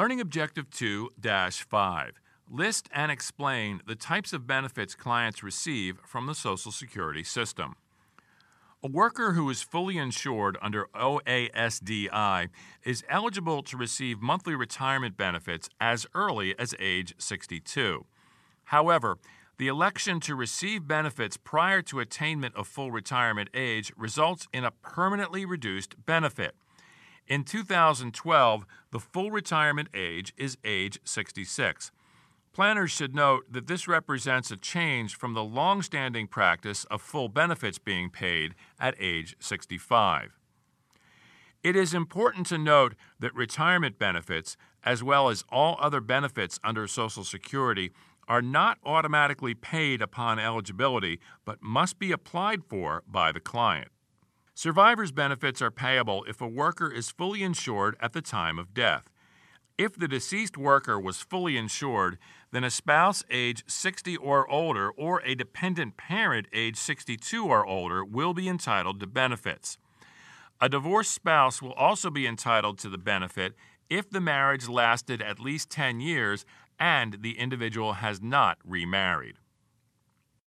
Learning Objective 2 5. List and explain the types of benefits clients receive from the Social Security system. A worker who is fully insured under OASDI is eligible to receive monthly retirement benefits as early as age 62. However, the election to receive benefits prior to attainment of full retirement age results in a permanently reduced benefit. In 2012, the full retirement age is age 66. Planners should note that this represents a change from the long standing practice of full benefits being paid at age 65. It is important to note that retirement benefits, as well as all other benefits under Social Security, are not automatically paid upon eligibility but must be applied for by the client. Survivor's benefits are payable if a worker is fully insured at the time of death. If the deceased worker was fully insured, then a spouse age 60 or older or a dependent parent age 62 or older will be entitled to benefits. A divorced spouse will also be entitled to the benefit if the marriage lasted at least 10 years and the individual has not remarried.